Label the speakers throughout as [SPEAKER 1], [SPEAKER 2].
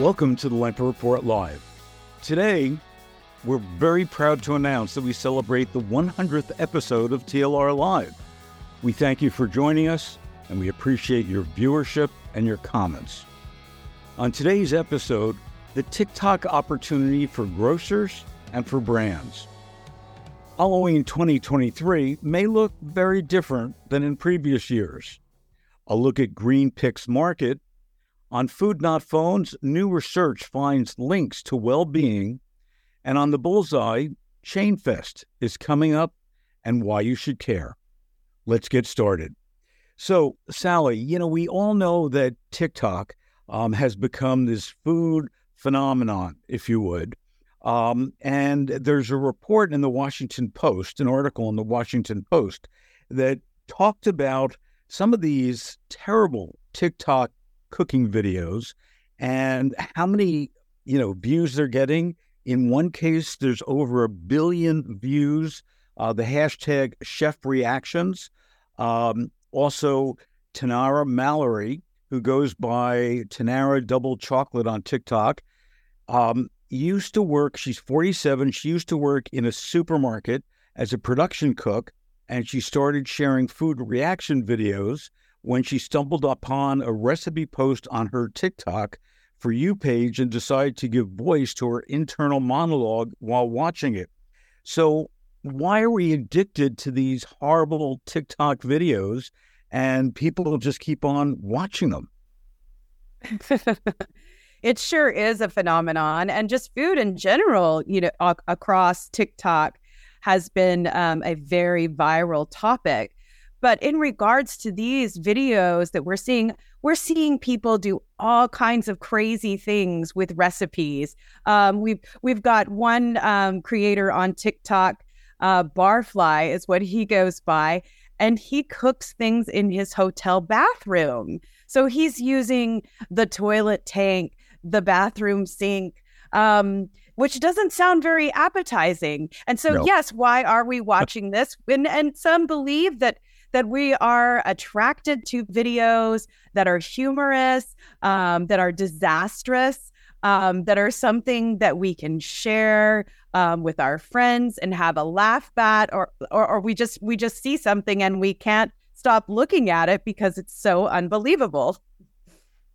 [SPEAKER 1] Welcome to the Lempert Report Live. Today, we're very proud to announce that we celebrate the 100th episode of TLR Live. We thank you for joining us, and we appreciate your viewership and your comments. On today's episode, the TikTok opportunity for grocers and for brands. Halloween 2023 may look very different than in previous years. A look at Green Picks Market. On Food Not Phones, new research finds links to well being. And on the Bullseye, Chainfest is coming up and why you should care. Let's get started. So, Sally, you know, we all know that TikTok um, has become this food phenomenon, if you would. Um, and there's a report in the Washington Post, an article in the Washington Post, that talked about some of these terrible TikTok cooking videos and how many you know views they're getting. In one case, there's over a billion views. Uh, the hashtag Chef Reactions. Um, also, Tanara Mallory, who goes by Tanara Double Chocolate on TikTok, um, used to work, she's 47. She used to work in a supermarket as a production cook, and she started sharing food reaction videos when she stumbled upon a recipe post on her TikTok for you page and decided to give voice to her internal monologue while watching it. So, why are we addicted to these horrible TikTok videos and people just keep on watching them?
[SPEAKER 2] it sure is a phenomenon. And just food in general, you know, ac- across TikTok has been um, a very viral topic. But in regards to these videos that we're seeing, we're seeing people do all kinds of crazy things with recipes. Um, we've we've got one um, creator on TikTok, uh, Barfly is what he goes by, and he cooks things in his hotel bathroom. So he's using the toilet tank the bathroom sink, um, which doesn't sound very appetizing. And so, no. yes, why are we watching this? And, and some believe that that we are attracted to videos that are humorous, um, that are disastrous, um, that are something that we can share um, with our friends and have a laugh at, or, or or we just we just see something and we can't stop looking at it because it's so unbelievable.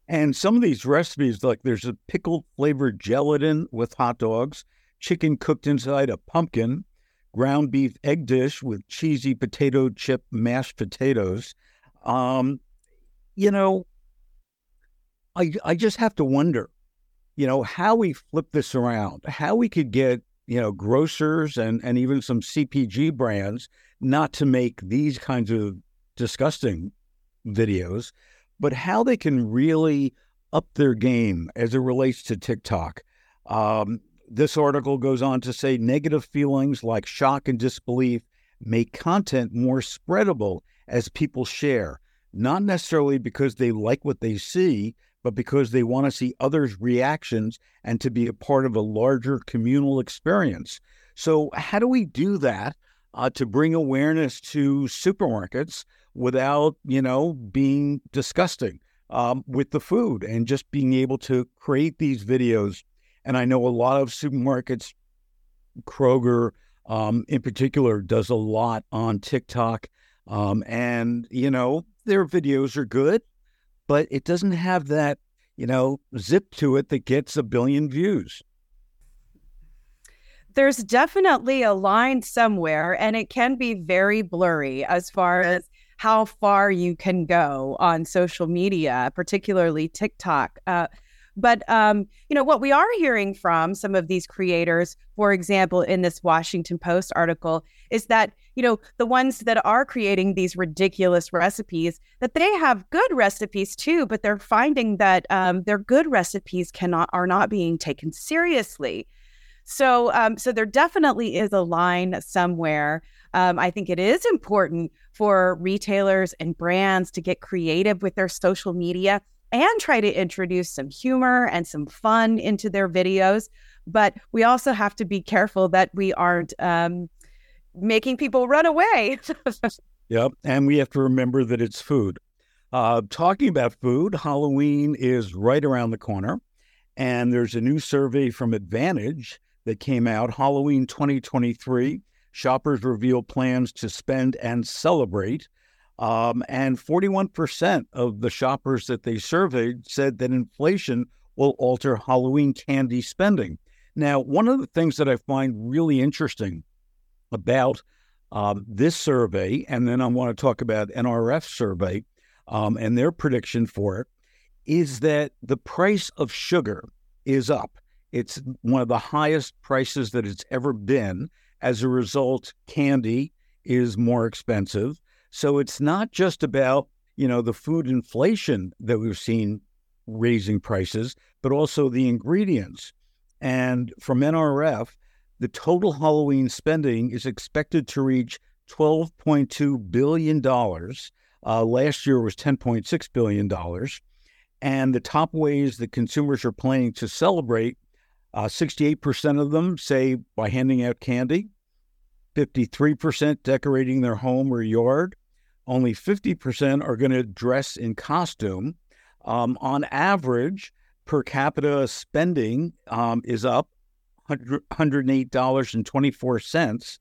[SPEAKER 1] And some of these recipes, like there's a pickle flavored gelatin with hot dogs, chicken cooked inside a pumpkin, ground beef egg dish with cheesy potato chip mashed potatoes. Um, you know, I I just have to wonder, you know, how we flip this around, how we could get you know grocers and and even some CPG brands not to make these kinds of disgusting videos, but how they can really up their game as it relates to TikTok. Um, this article goes on to say negative feelings like shock and disbelief make content more spreadable as people share, not necessarily because they like what they see, but because they want to see others' reactions and to be a part of a larger communal experience. So, how do we do that uh, to bring awareness to supermarkets without, you know, being disgusting um, with the food and just being able to create these videos. And I know a lot of supermarkets, Kroger um, in particular, does a lot on TikTok. Um, and, you know, their videos are good, but it doesn't have that, you know, zip to it that gets a billion views
[SPEAKER 2] there's definitely a line somewhere and it can be very blurry as far as how far you can go on social media, particularly TikTok. Uh, but um, you know what we are hearing from some of these creators, for example, in this Washington Post article, is that you know the ones that are creating these ridiculous recipes that they have good recipes too, but they're finding that um, their good recipes cannot are not being taken seriously. So, um, so there definitely is a line somewhere. Um, I think it is important for retailers and brands to get creative with their social media and try to introduce some humor and some fun into their videos. But we also have to be careful that we aren't um, making people run away.
[SPEAKER 1] yep. And we have to remember that it's food. Uh, talking about food, Halloween is right around the corner. And there's a new survey from Advantage that came out Halloween 2023. Shoppers reveal plans to spend and celebrate. Um, and 41% of the shoppers that they surveyed said that inflation will alter Halloween candy spending. Now, one of the things that I find really interesting about um, this survey, and then I want to talk about NRF survey um, and their prediction for it, is that the price of sugar is up. It's one of the highest prices that it's ever been. As a result, candy is more expensive. So it's not just about, you know, the food inflation that we've seen raising prices, but also the ingredients. And from NRF, the total Halloween spending is expected to reach $12.2 billion. Uh, last year was $10.6 billion. And the top ways that consumers are planning to celebrate uh, 68% of them say by handing out candy, 53% decorating their home or yard, only 50% are going to dress in costume. Um, on average, per capita spending um, is up $108.24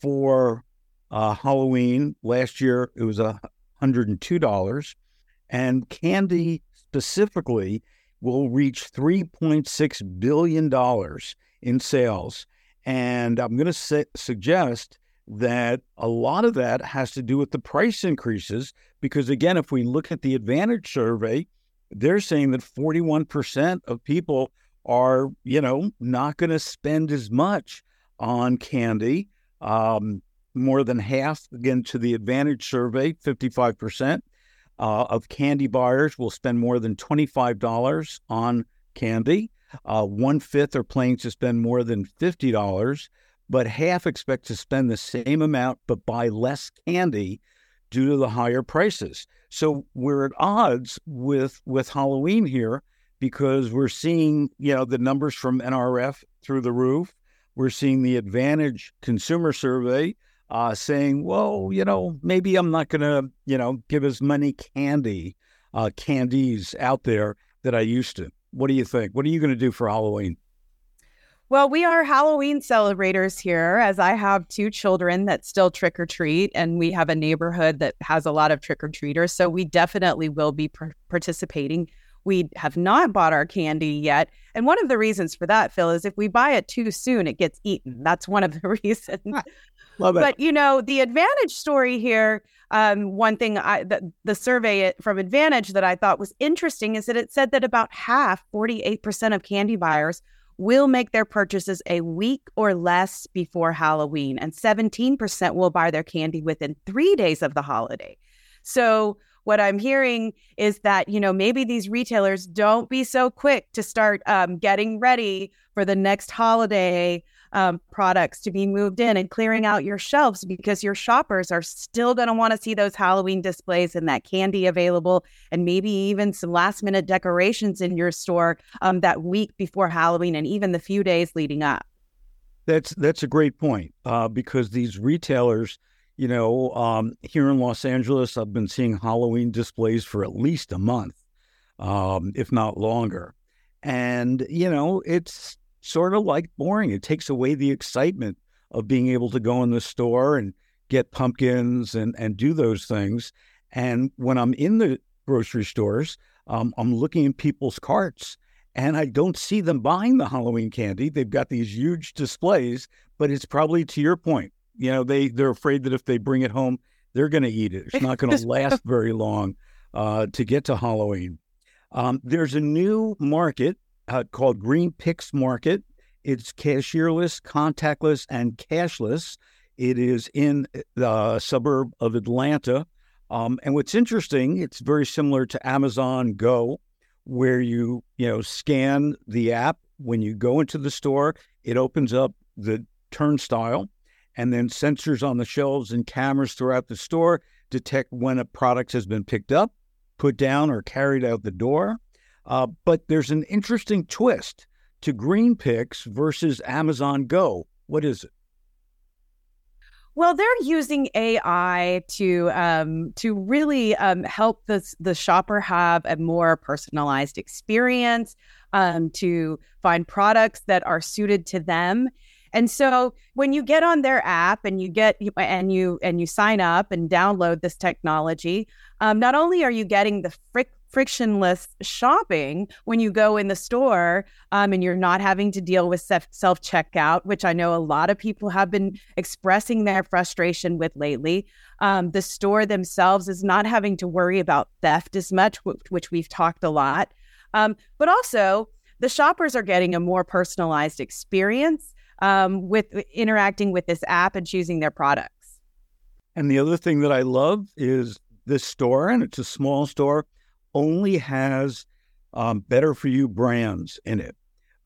[SPEAKER 1] for uh, Halloween. Last year, it was $102. And candy specifically will reach $3.6 billion in sales. And I'm going to su- suggest that a lot of that has to do with the price increases. Because again, if we look at the Advantage survey, they're saying that 41% of people are, you know, not going to spend as much on candy. Um, more than half, again, to the Advantage survey, 55% uh, of candy buyers will spend more than $25 on candy. Uh, one fifth are planning to spend more than $50, but half expect to spend the same amount but buy less candy due to the higher prices. So we're at odds with with Halloween here because we're seeing, you know, the numbers from NRF through the roof. We're seeing the Advantage Consumer Survey uh, saying, well, you know, maybe I'm not going to, you know, give as many candy, uh, candies out there that I used to. What do you think? What are you going to do for Halloween?
[SPEAKER 2] Well, we are Halloween celebrators here, as I have two children that still trick or treat, and we have a neighborhood that has a lot of trick or treaters. So we definitely will be participating. We have not bought our candy yet. And one of the reasons for that, Phil, is if we buy it too soon, it gets eaten. That's one of the reasons.
[SPEAKER 1] Love it.
[SPEAKER 2] But you know, the advantage story here. Um, one thing I the, the survey from Advantage that I thought was interesting is that it said that about half, forty eight percent of candy buyers will make their purchases a week or less before Halloween, and seventeen percent will buy their candy within three days of the holiday. So what I'm hearing is that, you know, maybe these retailers don't be so quick to start um, getting ready for the next holiday um, products to be moved in and clearing out your shelves because your shoppers are still going to want to see those Halloween displays and that candy available, and maybe even some last minute decorations in your store um, that week before Halloween and even the few days leading up.
[SPEAKER 1] That's that's a great point uh, because these retailers, you know, um, here in Los Angeles, I've been seeing Halloween displays for at least a month, um, if not longer, and you know, it's sort of like boring. It takes away the excitement of being able to go in the store and get pumpkins and, and do those things. And when I'm in the grocery stores, um, I'm looking in people's carts and I don't see them buying the Halloween candy. They've got these huge displays, but it's probably to your point. You know, they, they're afraid that if they bring it home, they're going to eat it. It's not going to last very long uh, to get to Halloween. Um, there's a new market uh, called Green Picks Market. It's cashierless, contactless, and cashless. It is in the suburb of Atlanta. Um, and what's interesting, it's very similar to Amazon Go, where you you know scan the app when you go into the store. It opens up the turnstile, and then sensors on the shelves and cameras throughout the store detect when a product has been picked up, put down, or carried out the door. Uh, but there's an interesting twist to Green Picks versus Amazon Go. What is it?
[SPEAKER 2] Well, they're using AI to um, to really um, help the the shopper have a more personalized experience, um, to find products that are suited to them. And so when you get on their app and you get and you and you sign up and download this technology, um, not only are you getting the fric- frictionless shopping when you go in the store um, and you're not having to deal with self checkout, which I know a lot of people have been expressing their frustration with lately. Um, the store themselves is not having to worry about theft as much, which we've talked a lot. Um, but also, the shoppers are getting a more personalized experience um, with interacting with this app and choosing their products.
[SPEAKER 1] And the other thing that I love is this store, and it's a small store only has um, better for you brands in it.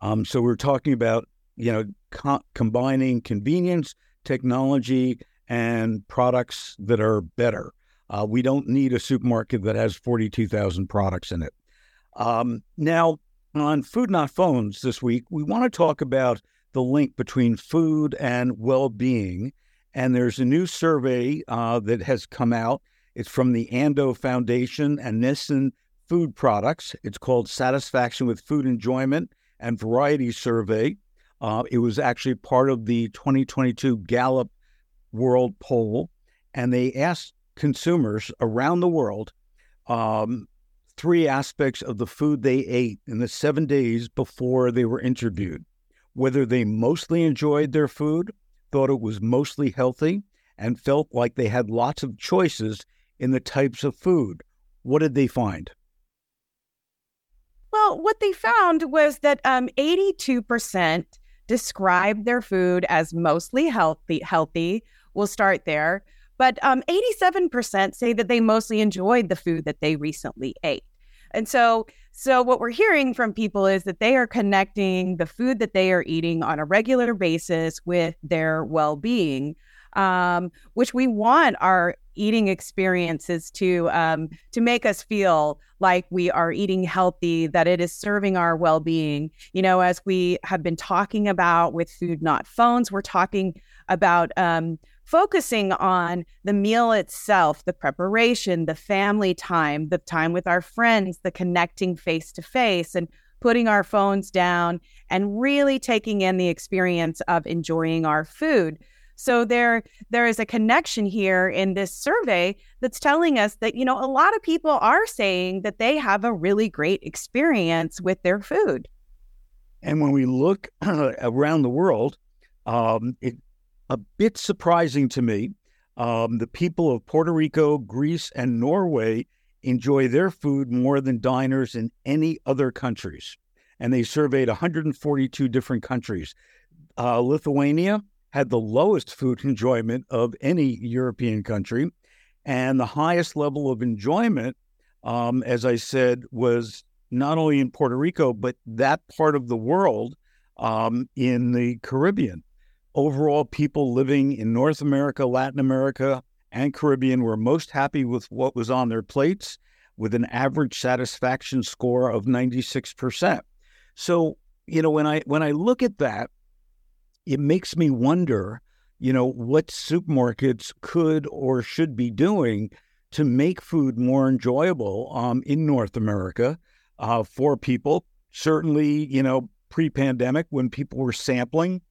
[SPEAKER 1] Um, so we're talking about you know co- combining convenience, technology, and products that are better. Uh, we don't need a supermarket that has forty-two thousand products in it. Um, now, on Food Not Phones this week, we want to talk about the link between food and well-being. And there's a new survey uh, that has come out it's from the Ando Foundation and Nissin Food Products. It's called Satisfaction with Food Enjoyment and Variety Survey. Uh, it was actually part of the 2022 Gallup World Poll, and they asked consumers around the world um, three aspects of the food they ate in the seven days before they were interviewed whether they mostly enjoyed their food, thought it was mostly healthy, and felt like they had lots of choices in the types of food. What did they find?
[SPEAKER 2] Well, what they found was that um, 82% described their food as mostly healthy. Healthy. We'll start there. But um, 87% say that they mostly enjoyed the food that they recently ate. And so, so what we're hearing from people is that they are connecting the food that they are eating on a regular basis with their well-being, um, which we want our eating experiences to um, to make us feel like we are eating healthy, that it is serving our well being. You know, as we have been talking about with Food Not Phones, we're talking about um, focusing on the meal itself, the preparation, the family time, the time with our friends, the connecting face to face, and putting our phones down and really taking in the experience of enjoying our food. So there there is a connection here in this survey that's telling us that you know a lot of people are saying that they have a really great experience with their food.
[SPEAKER 1] And when we look around the world, um, it a bit surprising to me. Um, the people of Puerto Rico, Greece, and Norway enjoy their food more than diners in any other countries. And they surveyed 142 different countries. Uh, Lithuania had the lowest food enjoyment of any European country. And the highest level of enjoyment, um, as I said, was not only in Puerto Rico, but that part of the world um, in the Caribbean. Overall, people living in North America, Latin America, and Caribbean were most happy with what was on their plates, with an average satisfaction score of 96%. So, you know, when I when I look at that, it makes me wonder, you know, what supermarkets could or should be doing to make food more enjoyable um, in North America uh, for people. Certainly, you know, pre pandemic when people were sampling,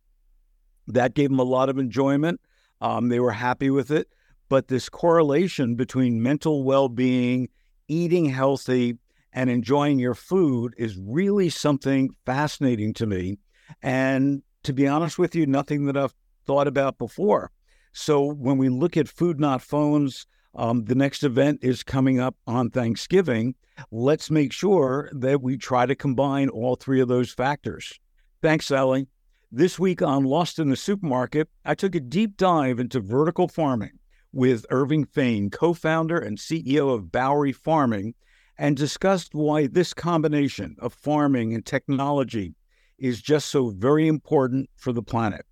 [SPEAKER 1] that gave them a lot of enjoyment. Um, they were happy with it. But this correlation between mental well being, eating healthy, and enjoying your food is really something fascinating to me. And to be honest with you, nothing that I've thought about before. So when we look at Food Not Phones, um, the next event is coming up on Thanksgiving. Let's make sure that we try to combine all three of those factors. Thanks, Sally. This week on Lost in the Supermarket, I took a deep dive into vertical farming with Irving Fain, co founder and CEO of Bowery Farming, and discussed why this combination of farming and technology is just so very important for the planet.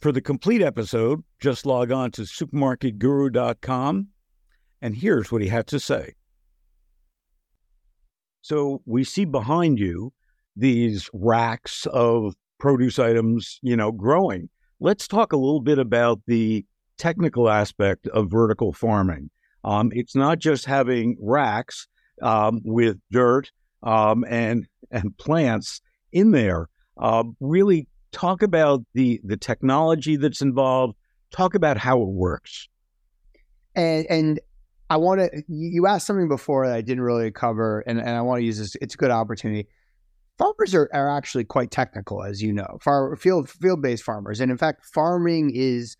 [SPEAKER 1] For the complete episode, just log on to supermarketguru.com, and here's what he had to say. So we see behind you these racks of produce items, you know, growing. Let's talk a little bit about the technical aspect of vertical farming. Um, it's not just having racks um, with dirt um, and and plants in there. Uh, really talk about the the technology that's involved. Talk about how it works.
[SPEAKER 3] And and I want to. You asked something before that I didn't really cover, and, and I want to use this. It's a good opportunity. Farmers are, are actually quite technical, as you know, far, field field based farmers, and in fact, farming is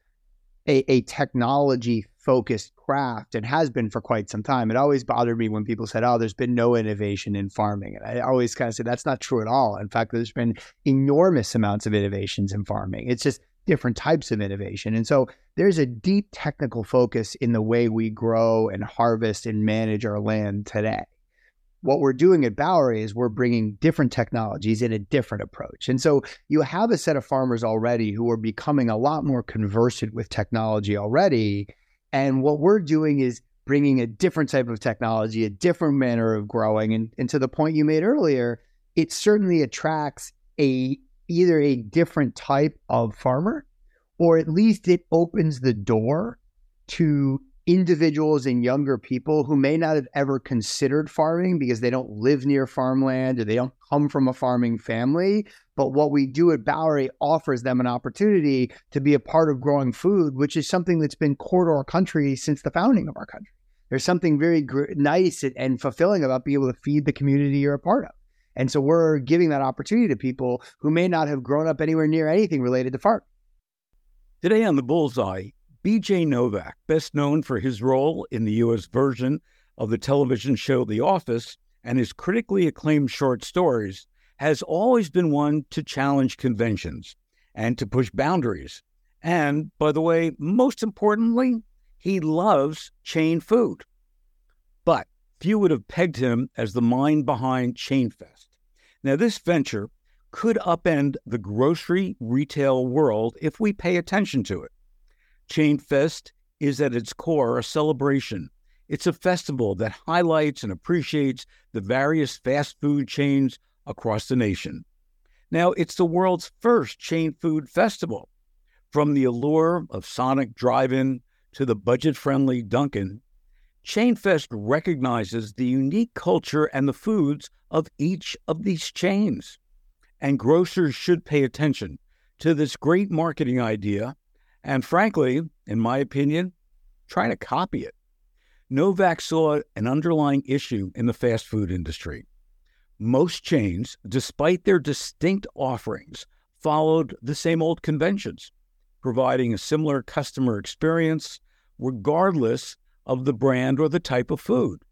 [SPEAKER 3] a, a technology focused craft and has been for quite some time. It always bothered me when people said, "Oh, there's been no innovation in farming," and I always kind of said that's not true at all. In fact, there's been enormous amounts of innovations in farming. It's just different types of innovation, and so there's a deep technical focus in the way we grow and harvest and manage our land today what we're doing at Bowery is we're bringing different technologies in a different approach. And so you have a set of farmers already who are becoming a lot more conversant with technology already. And what we're doing is bringing a different type of technology, a different manner of growing. And, and to the point you made earlier, it certainly attracts a either a different type of farmer or at least it opens the door to individuals and younger people who may not have ever considered farming because they don't live near farmland or they don't come from a farming family. But what we do at Bowery offers them an opportunity to be a part of growing food, which is something that's been core to our country since the founding of our country. There's something very gr- nice and fulfilling about being able to feed the community you're a part of. And so we're giving that opportunity to people who may not have grown up anywhere near anything related to farm.
[SPEAKER 1] Today on the Bullseye, BJ Novak, best known for his role in the U.S. version of the television show The Office and his critically acclaimed short stories, has always been one to challenge conventions and to push boundaries. And, by the way, most importantly, he loves chain food. But few would have pegged him as the mind behind Chainfest. Now, this venture could upend the grocery retail world if we pay attention to it. Chainfest is at its core a celebration. It's a festival that highlights and appreciates the various fast food chains across the nation. Now, it's the world's first chain food festival. From the allure of Sonic Drive In to the budget friendly Dunkin', Chainfest recognizes the unique culture and the foods of each of these chains. And grocers should pay attention to this great marketing idea and frankly, in my opinion, trying to copy it. Novak saw an underlying issue in the fast food industry. Most chains, despite their distinct offerings, followed the same old conventions, providing a similar customer experience regardless of the brand or the type of food.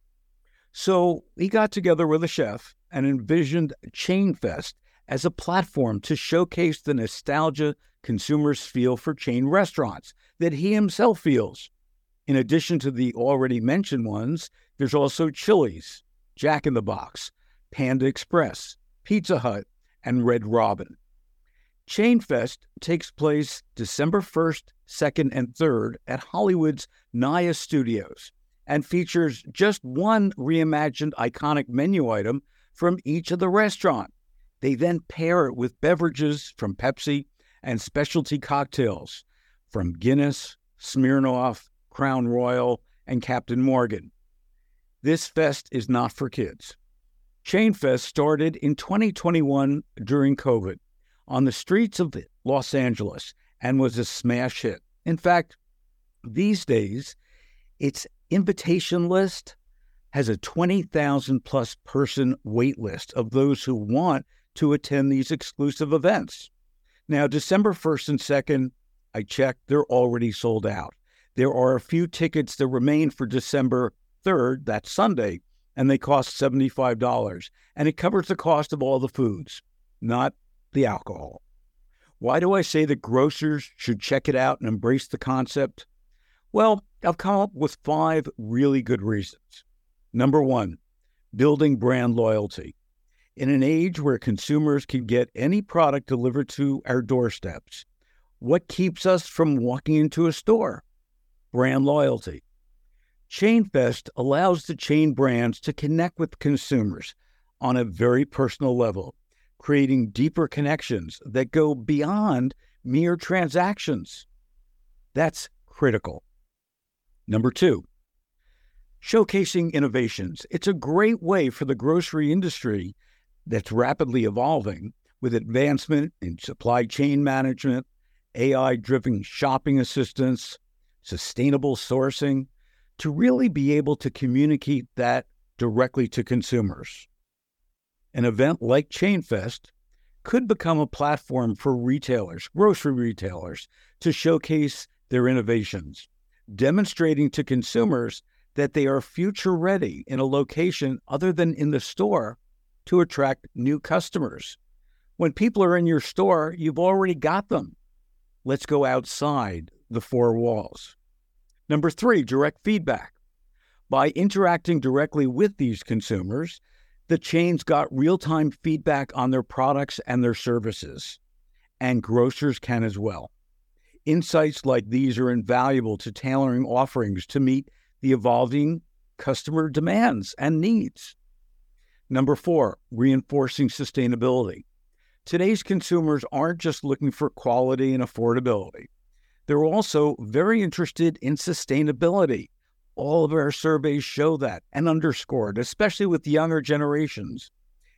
[SPEAKER 1] So he got together with a chef and envisioned Chain Fest as a platform to showcase the nostalgia consumers feel for chain restaurants that he himself feels. In addition to the already mentioned ones, there's also Chili's, Jack in the Box, Panda Express, Pizza Hut, and Red Robin. Chainfest takes place December 1st, 2nd, and 3rd at Hollywood's Naya Studios and features just one reimagined iconic menu item from each of the restaurant. They then pair it with beverages from Pepsi and specialty cocktails from Guinness, Smirnoff, Crown Royal, and Captain Morgan. This fest is not for kids. Chainfest started in 2021 during COVID on the streets of Los Angeles and was a smash hit. In fact, these days, its invitation list has a 20,000 plus person wait list of those who want to attend these exclusive events. Now, December 1st and 2nd, I checked, they're already sold out. There are a few tickets that remain for December 3rd, that's Sunday, and they cost $75. And it covers the cost of all the foods, not the alcohol. Why do I say that grocers should check it out and embrace the concept? Well, I've come up with five really good reasons. Number one, building brand loyalty. In an age where consumers can get any product delivered to our doorsteps, what keeps us from walking into a store? Brand loyalty. Chainfest allows the chain brands to connect with consumers on a very personal level, creating deeper connections that go beyond mere transactions. That's critical. Number two, showcasing innovations. It's a great way for the grocery industry that's rapidly evolving with advancement in supply chain management, AI driven shopping assistance, sustainable sourcing, to really be able to communicate that directly to consumers. An event like ChainFest could become a platform for retailers, grocery retailers, to showcase their innovations, demonstrating to consumers that they are future ready in a location other than in the store to attract new customers. When people are in your store, you've already got them. Let's go outside the four walls. Number three, direct feedback. By interacting directly with these consumers, the chains got real time feedback on their products and their services, and grocers can as well. Insights like these are invaluable to tailoring offerings to meet the evolving customer demands and needs. Number four, reinforcing sustainability. Today's consumers aren't just looking for quality and affordability, they're also very interested in sustainability. All of our surveys show that and underscore it, especially with younger generations.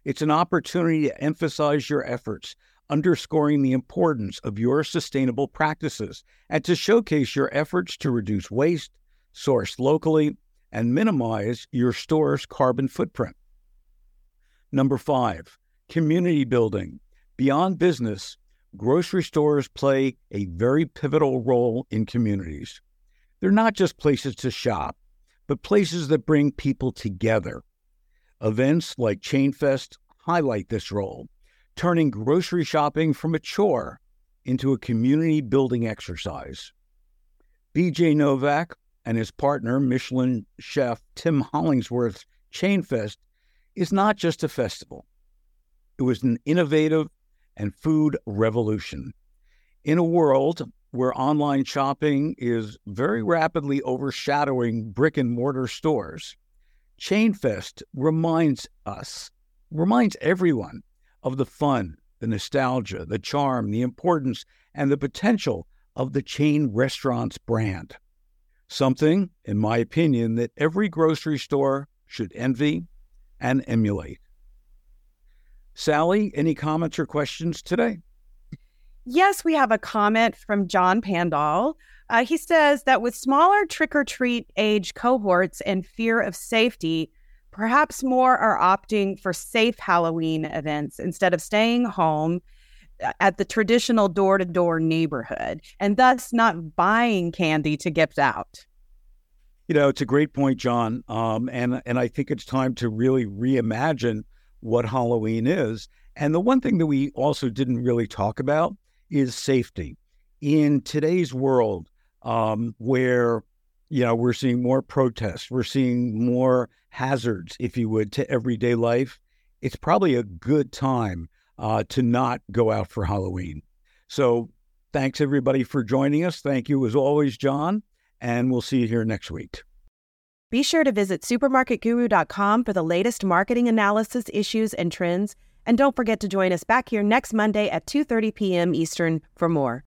[SPEAKER 1] It's an opportunity to emphasize your efforts, underscoring the importance of your sustainable practices and to showcase your efforts to reduce waste, source locally, and minimize your store's carbon footprint. Number five, community building. Beyond business, grocery stores play a very pivotal role in communities. They're not just places to shop, but places that bring people together. Events like ChainFest highlight this role, turning grocery shopping from a chore into a community building exercise. BJ Novak and his partner, Michelin chef Tim Hollingsworth's ChainFest, is not just a festival. It was an innovative and food revolution. In a world where online shopping is very rapidly overshadowing brick and mortar stores, ChainFest reminds us, reminds everyone of the fun, the nostalgia, the charm, the importance, and the potential of the chain restaurant's brand. Something, in my opinion, that every grocery store should envy and emulate. Sally, any comments or questions today?
[SPEAKER 2] Yes, we have a comment from John Pandal. Uh, he says that with smaller trick or treat age cohorts and fear of safety, perhaps more are opting for safe Halloween events instead of staying home uh, at the traditional door to door neighborhood and thus not buying candy to gift out.
[SPEAKER 1] You know, it's a great point, John. Um, and, and I think it's time to really reimagine what Halloween is. And the one thing that we also didn't really talk about is safety. In today's world, um, where you know we're seeing more protests, we're seeing more hazards, if you would, to everyday life. It's probably a good time uh, to not go out for Halloween. So, thanks everybody for joining us. Thank you as always, John, and we'll see you here next week.
[SPEAKER 2] Be sure to visit supermarketguru.com for the latest marketing analysis, issues, and trends. And don't forget to join us back here next Monday at 2:30 p.m. Eastern for more.